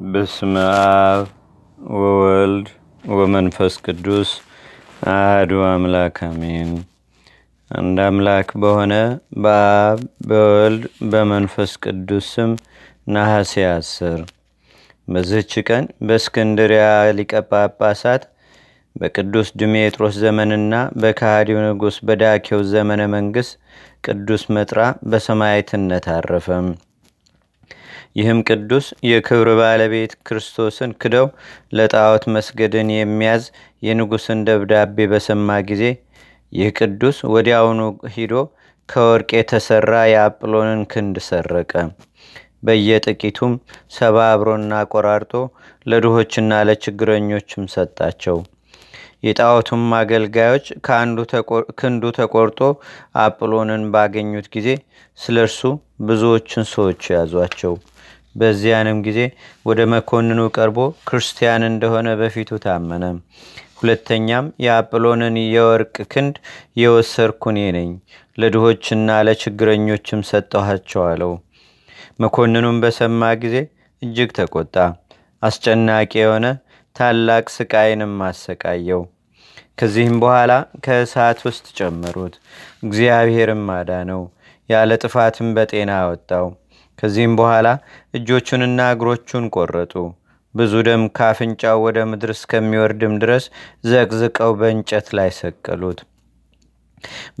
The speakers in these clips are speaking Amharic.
በስመ አብ ወወልድ ወመንፈስ ቅዱስ አህዱ አምላክ አሜን። አንድ አምላክ በሆነ በአብ በወልድ በመንፈስ ቅዱስ ስም ነሐሴ አስር በዝህች ቀን በእስክንድሪያ ሊቀ ጳጳሳት በቅዱስ ድሜጥሮስ ዘመንና በካሃዲው ንጉሥ በዳኬው ዘመነ መንግሥት ቅዱስ መጥራ በሰማይትነት አረፈም። ይህም ቅዱስ የክብር ባለቤት ክርስቶስን ክደው ለጣዖት መስገድን የሚያዝ የንጉሥን ደብዳቤ በሰማ ጊዜ ይህ ቅዱስ ወዲያውኑ ሂዶ ከወርቅ የተሠራ የአጵሎንን ክንድ ሰረቀ። በየጥቂቱም ሰባብሮና ቆራርጦ ለድሆችና ለችግረኞችም ሰጣቸው። የጣዖቱም አገልጋዮች ክንዱ ተቆርጦ አጵሎንን ባገኙት ጊዜ ስለ እርሱ ብዙዎችን ሰዎች ያዟቸው። በዚያንም ጊዜ ወደ መኮንኑ ቀርቦ ክርስቲያን እንደሆነ በፊቱ ታመነ። ሁለተኛም የአጵሎንን የወርቅ ክንድ የወሰርኩ ነኝ፣ ለድሆችና ለችግረኞችም ሰጠኋቸው አለው። መኮንኑም በሰማ ጊዜ እጅግ ተቆጣ። አስጨናቂ የሆነ ታላቅ ስቃይንም አሰቃየው። ከዚህም በኋላ ከእሳት ውስጥ ጨመሩት። እግዚአብሔርም አዳነው፣ ያለ ጥፋትም በጤና አወጣው። ከዚህም በኋላ እጆቹንና እግሮቹን ቆረጡ። ብዙ ደም ካፍንጫው ወደ ምድር እስከሚወርድም ድረስ ዘቅዝቀው በእንጨት ላይ ሰቀሉት።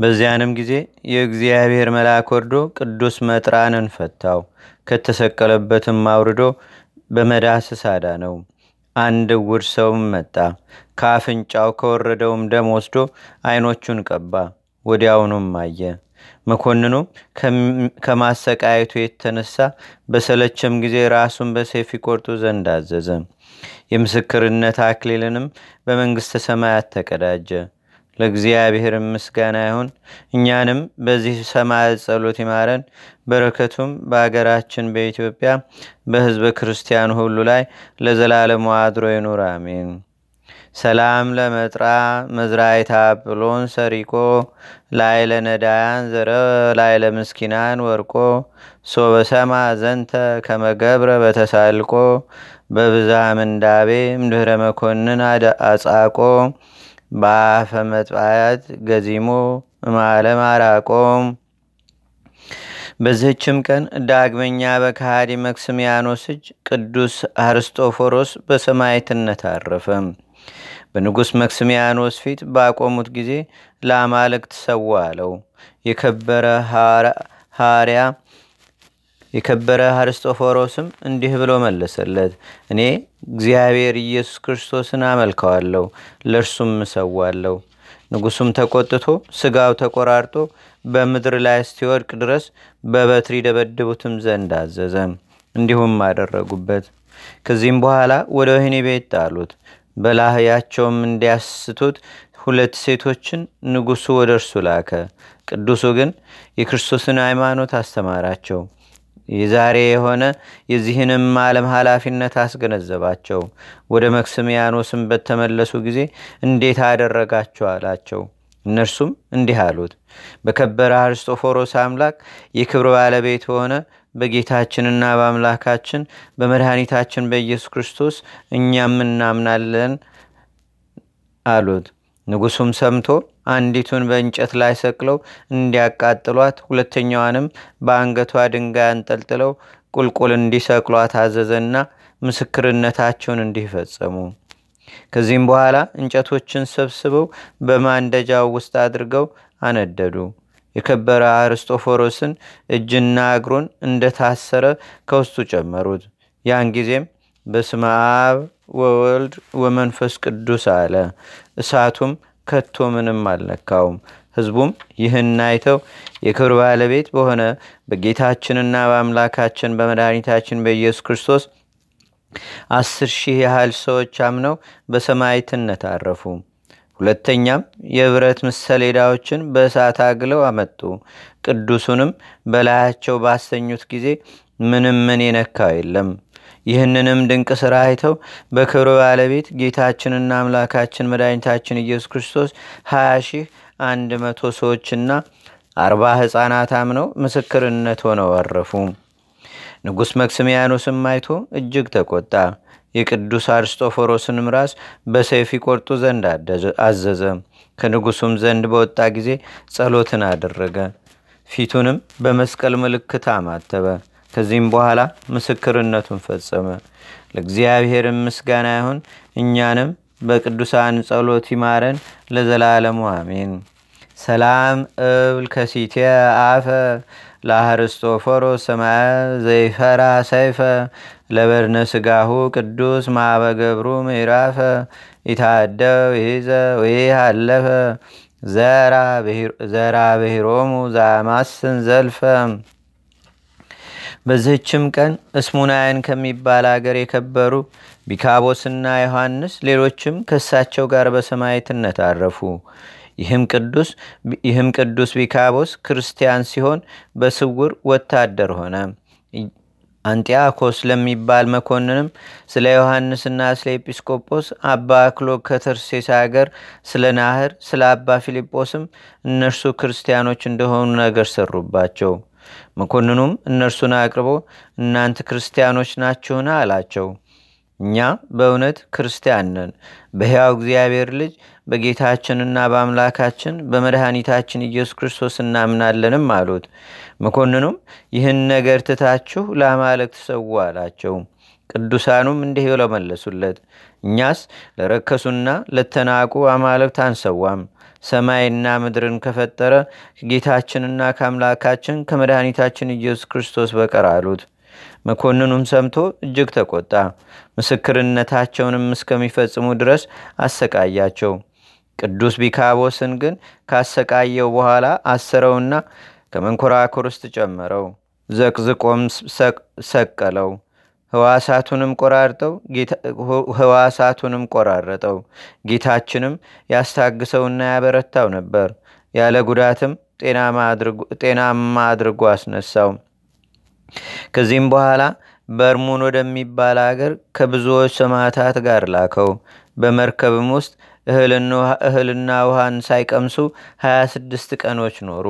በዚያንም ጊዜ የእግዚአብሔር መልአክ ወርዶ ቅዱስ መጥራንን ፈታው። ከተሰቀለበትም አውርዶ በመዳስስ አዳነው። አንድ እውር ሰውም መጣ። ከአፍንጫው ከወረደውም ደም ወስዶ ዓይኖቹን ቀባ። ወዲያውኑም አየ። መኮንኑ ከማሰቃየቱ የተነሳ በሰለቸም ጊዜ ራሱን በሰይፍ ይቆርጡ ዘንድ አዘዘ። የምስክርነት አክሊልንም በመንግሥተ ሰማያት ተቀዳጀ። ለእግዚአብሔር ምስጋና ይሁን። እኛንም በዚህ ሰማያት ጸሎት ይማረን። በረከቱም በአገራችን በኢትዮጵያ በሕዝበ ክርስቲያኑ ሁሉ ላይ ለዘላለሙ አድሮ ይኑር፣ አሜን። ሰላም ለመጥራ መዝራይታ ብሎን ሰሪቆ ላይ ለነዳያን ዘረ ላይ ለምስኪናን ወርቆ ሶበሰማ ዘንተ ከመገብረ በተሳልቆ በብዛ ምንዳቤ ምድህረ መኮንን አጻቆ በአፈ መጥባያት ገዚሞ ማለም አራቆም። በዚህችም ቀን ዳግመኛ በካሃዲ መክስሚያኖስ እጅ ቅዱስ አርስጦፎሮስ በሰማይትነት አረፈ። በንጉሥ መክስሚያኖስ ፊት ባቆሙት ጊዜ ለአማልክት ሰዋ አለው። የከበረ አርስጦፎሮስም እንዲህ ብሎ መለሰለት። እኔ እግዚአብሔር ኢየሱስ ክርስቶስን አመልከዋለሁ፣ ለእርሱም እሰዋለሁ። ንጉሱም ተቆጥቶ ስጋው ተቆራርጦ በምድር ላይ እስቲወድቅ ድረስ በበትር ይደበድቡትም ዘንድ አዘዘ። እንዲሁም አደረጉበት። ከዚህም በኋላ ወደ ወህኒ ቤት ጣሉት። በላህያቸውም እንዲያስቱት ሁለት ሴቶችን ንጉሱ ወደ እርሱ ላከ። ቅዱሱ ግን የክርስቶስን ሃይማኖት አስተማራቸው። የዛሬ የሆነ የዚህንም ዓለም ኃላፊነት አስገነዘባቸው። ወደ መክስሚያኖስም በተመለሱ ጊዜ እንዴት አደረጋቸው አላቸው። እነርሱም እንዲህ አሉት። በከበረ አርስጦፎሮስ አምላክ የክብር ባለቤት ሆነ በጌታችንና በአምላካችን በመድኃኒታችን በኢየሱስ ክርስቶስ እኛም እናምናለን አሉት። ንጉሱም ሰምቶ አንዲቱን በእንጨት ላይ ሰቅለው እንዲያቃጥሏት፣ ሁለተኛዋንም በአንገቷ ድንጋይ አንጠልጥለው ቁልቁል እንዲሰቅሏት አዘዘና ምስክርነታቸውን እንዲፈጸሙ ከዚህም በኋላ እንጨቶችን ሰብስበው በማንደጃው ውስጥ አድርገው አነደዱ። የከበረ አርስጦፎሮስን እጅና እግሩን እንደታሰረ ከውስጡ ጨመሩት። ያን ጊዜም በስመ አብ ወወልድ ወመንፈስ ቅዱስ አለ። እሳቱም ከቶ ምንም አልነካውም። ህዝቡም ይህን አይተው የክብር ባለቤት በሆነ በጌታችንና በአምላካችን በመድኃኒታችን በኢየሱስ ክርስቶስ አስር ሺህ ያህል ሰዎች አምነው በሰማይትነት አረፉ። ሁለተኛም የብረት ሰሌዳዎችን በእሳት አግለው አመጡ። ቅዱሱንም በላያቸው ባሰኙት ጊዜ ምንም ምን የነካው የለም። ይህንንም ድንቅ ሥራ አይተው በክብር ባለቤት ጌታችንና አምላካችን መድኃኒታችን ኢየሱስ ክርስቶስ ሀያ ሺህ አንድ መቶ ሰዎችና አርባ ሕፃናት አምነው ምስክርነት ሆነው አረፉ። ንጉሥ መክስሚያኖስም አይቶ እጅግ ተቆጣ። የቅዱስ አርስጦፎሮስንም ራስ በሰይፍ ይቆርጡ ዘንድ አዘዘ። ከንጉሱም ዘንድ በወጣ ጊዜ ጸሎትን አደረገ። ፊቱንም በመስቀል ምልክት አማተበ። ከዚህም በኋላ ምስክርነቱን ፈጸመ። ለእግዚአብሔርም ምስጋና ይሁን። እኛንም በቅዱሳን ጸሎት ይማረን ለዘላለሙ አሜን። ሰላም እብል ከሲቴ አፈ ለአርስጦፎሮስ ሰማያ ዘይፈራ ሰይፈ ለበድነ ስጋሁ ቅዱስ ማበገብሩ ምዕራፈ ይታደው ይዘ ወይ አለፈ ዘራ ብሂሮሙ ዛማስን ዘልፈ በዚህችም ቀን እስሙናያን ከሚባል አገር የከበሩ ቢካቦስና ዮሐንስ ሌሎችም ከእሳቸው ጋር በሰማዕትነት አረፉ። ይህም ቅዱስ ቢካቦስ ክርስቲያን ሲሆን በስውር ወታደር ሆነ። አንጢያኮስ ለሚባል መኮንንም ስለ ዮሐንስና ስለ ኤጲስቆጶስ አባ አክሎግ ከተርሴስ አገር ስለ ናህር ስለ አባ ፊልጶስም እነርሱ ክርስቲያኖች እንደሆኑ ነገር ሰሩባቸው። መኮንኑም እነርሱን አቅርቦ እናንተ ክርስቲያኖች ናችሁን? አላቸው። እኛ በእውነት ክርስቲያን ነን፣ በሕያው እግዚአብሔር ልጅ በጌታችንና በአምላካችን በመድኃኒታችን ኢየሱስ ክርስቶስ እናምናለንም አሉት። መኮንኑም ይህን ነገር ትታችሁ ለአማልክት ሰዉ አላቸው። ቅዱሳኑም እንዲህ ብለው መለሱለት፣ እኛስ ለረከሱና ለተናቁ አማልክት አንሰዋም ሰማይና ምድርን ከፈጠረ ከጌታችንና ከአምላካችን ከመድኃኒታችን ኢየሱስ ክርስቶስ በቀር አሉት። መኮንኑም ሰምቶ እጅግ ተቆጣ። ምስክርነታቸውንም እስከሚፈጽሙ ድረስ አሰቃያቸው። ቅዱስ ቢካቦስን ግን ካሰቃየው በኋላ አሰረውና ከመንኮራኩር ውስጥ ጨመረው። ዘቅዝቆም ሰቀለው። ህዋሳቱንም ቆራርጠው ህዋሳቱንም ቆራረጠው። ጌታችንም ያስታግሰውና ያበረታው ነበር። ያለ ጉዳትም ጤናማ አድርጎ አስነሳው። ከዚህም በኋላ በርሙን ወደሚባል አገር ከብዙዎች ሰማዕታት ጋር ላከው። በመርከብም ውስጥ እህልና ውሃን ሳይቀምሱ 26 ቀኖች ኖሩ።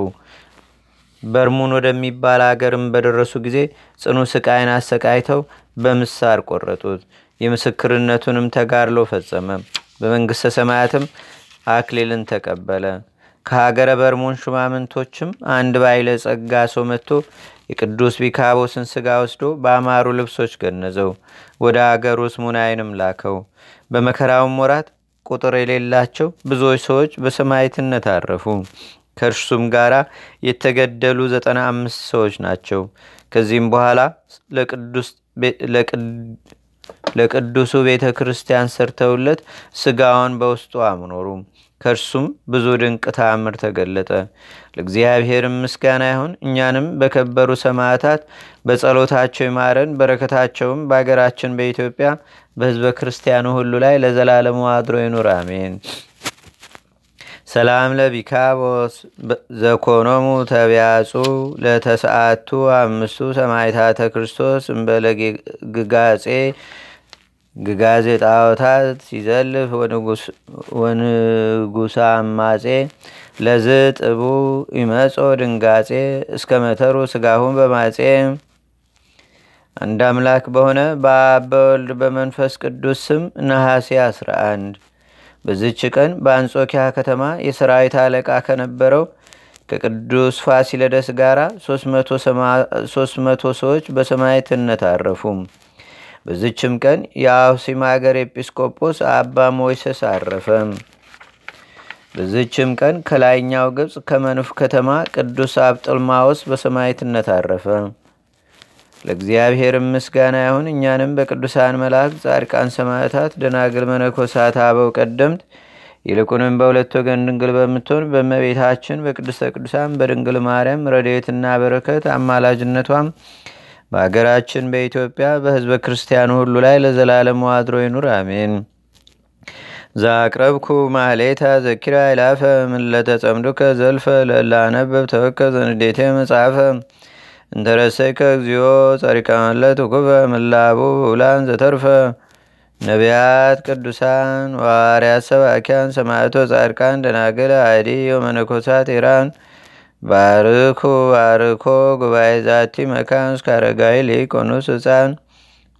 በርሙን ወደሚባል አገርም በደረሱ ጊዜ ጽኑ ስቃይን አሰቃይተው በምሳር ቆረጡት። የምስክርነቱንም ተጋድሎ ፈጸመ። በመንግሥተ ሰማያትም አክሊልን ተቀበለ። ከሀገረ በርሙን ሹማምንቶችም አንድ ባይለ ጸጋ ሰው መጥቶ የቅዱስ ቢካቦስን ስጋ ወስዶ በአማሩ ልብሶች ገነዘው። ወደ አገሩ ስሙናይንም ላከው። በመከራውም ወራት ቁጥር የሌላቸው ብዙዎች ሰዎች በሰማይትነት አረፉ። ከእርሱም ጋር የተገደሉ ዘጠና አምስት ሰዎች ናቸው። ከዚህም በኋላ ለቅዱሱ ቤተ ክርስቲያን ሰርተውለት ስጋውን በውስጡ አምኖሩ። ከእርሱም ብዙ ድንቅ ተአምር ተገለጠ። ለእግዚአብሔርም ምስጋና ይሁን። እኛንም በከበሩ ሰማዕታት በጸሎታቸው ይማረን። በረከታቸውም በአገራችን በኢትዮጵያ በሕዝበ ክርስቲያኑ ሁሉ ላይ ለዘላለሙ አድሮ ይኑር፣ አሜን። ሰላም ለቢካቦስ ዘኮኖሙ ተቢያጹ ለተሰዓቱ አምስቱ ሰማይታተ ክርስቶስ እምበለ ግጋጼ ግጋዜ ጣዖታት ሲዘልፍ ወንጉሳ አማጼ ለዝ ጥቡ ይመጾ ድንጋጼ እስከ መተሩ ስጋሁን በማጼ አንድ አምላክ በሆነ በአብ በመንፈስ ቅዱስ ስም ነሐሴ 11 በዝች ቀን በአንጾኪያ ከተማ የሰራዊት አለቃ ከነበረው ከቅዱስ ፋሲለደስ ጋር 300 ሰዎች በሰማዕትነት አረፉ። በዝችም ቀን የአውሲም ሀገር ኤጲስቆጶስ አባ ሞይሰስ አረፈ። በዝችም ቀን ከላይኛው ግብፅ ከመኑፍ ከተማ ቅዱስ አብጥልማዎስ በሰማዕትነት አረፈ። ለእግዚአብሔር ምስጋና ይሁን። እኛንም በቅዱሳን መላእክት፣ ጻድቃን፣ ሰማዕታት፣ ደናግል፣ መነኮሳት፣ አበው ቀደምት ይልቁንም በሁለት ወገን ድንግል በምትሆን በእመቤታችን በቅድስተ ቅዱሳን በድንግል ማርያም ረድኤትና በረከት አማላጅነቷም በአገራችን በኢትዮጵያ በሕዝበ ክርስቲያኑ ሁሉ ላይ ለዘላለሙ አድሮ ይኑር፣ አሜን። ዛቅረብኩ ማሌታ ዘኪራ ይላፈ ምለተጸምዱከ ዘልፈ ለላነበብ ተወከ ዘንዴቴ መጽሐፈ። እንተረሰይከ እግዚኦ ጸሪቀመለት ውኩበ ምላቡ ውላን ዘተርፈ። ነቢያት፣ ቅዱሳን፣ ዋርያት፣ ሰባኪያን፣ ሰማዕቶ፣ ጻድቃን፣ ደናግል፣ አዲ ወመነኮሳት ኢራን ባርኩ ባርኮ ጉባኤ ዛቲ መካን እስከ አረጋዊ ሊቆኑስ ህፃን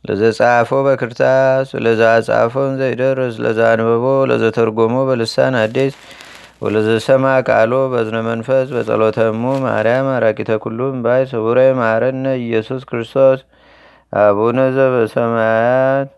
ለዘጻፎ በክርታስ ለዛ ጻፎን ዘይደርስ ለዛ አንበቦ ለዘተርጎሞ በልሳን አዲስ ወለዘሰማ ቃሎ በዝነ መንፈስ በጸሎተሙ ማርያም አራቂተ ኩሉም ባይ ስቡረ ማረነ ኢየሱስ ክርስቶስ አቡነ ዘበሰማያት